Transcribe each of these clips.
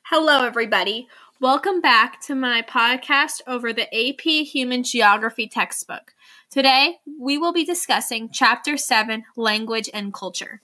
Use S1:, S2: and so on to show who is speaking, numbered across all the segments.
S1: Hello, everybody. Welcome back to my podcast over the AP Human Geography textbook. Today, we will be discussing Chapter 7 Language and Culture.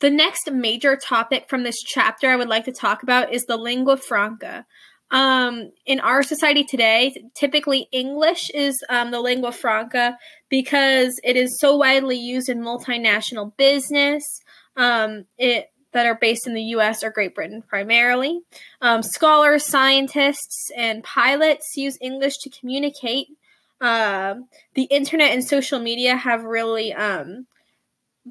S1: The next major topic from this chapter I would like to talk about is the lingua franca. Um, in our society today, typically English is um, the lingua franca because it is so widely used in multinational business. Um, it that are based in the U.S. or Great Britain primarily. Um, scholars, scientists, and pilots use English to communicate. Uh, the internet and social media have really um,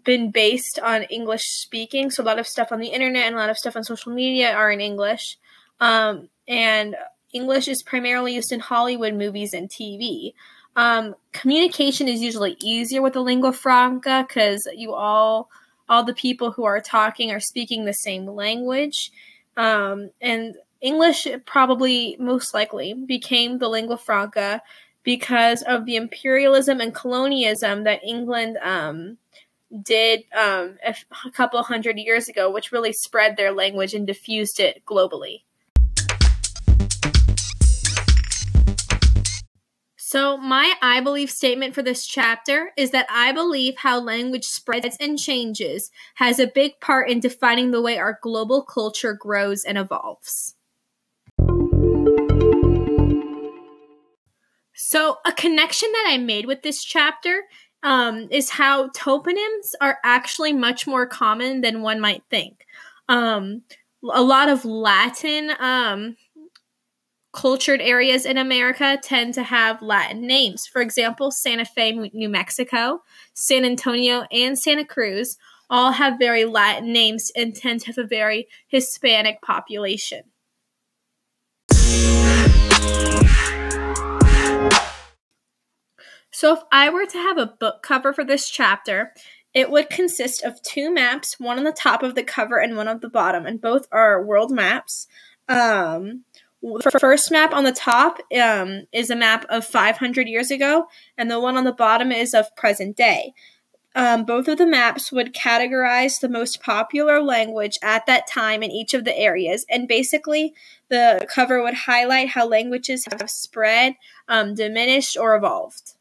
S1: been based on English speaking. So a lot of stuff on the internet and a lot of stuff on social media are in English. Um, and English is primarily used in Hollywood movies and TV. Um, communication is usually easier with the lingua franca because you all all the people who are talking are speaking the same language, um, and English probably most likely became the lingua franca because of the imperialism and colonialism that England um, did um, a, a couple hundred years ago, which really spread their language and diffused it globally. So, my I believe statement for this chapter is that I believe how language spreads and changes has a big part in defining the way our global culture grows and evolves. So, a connection that I made with this chapter um, is how toponyms are actually much more common than one might think. Um, a lot of Latin um, cultured areas in America tend to have Latin names. For example, Santa Fe, New Mexico, San Antonio, and Santa Cruz all have very Latin names and tend to have a very Hispanic population. So, if I were to have a book cover for this chapter, it would consist of two maps, one on the top of the cover and one on the bottom, and both are world maps. Um, the first map on the top um, is a map of 500 years ago, and the one on the bottom is of present day. Um, both of the maps would categorize the most popular language at that time in each of the areas, and basically, the cover would highlight how languages have spread, um, diminished, or evolved.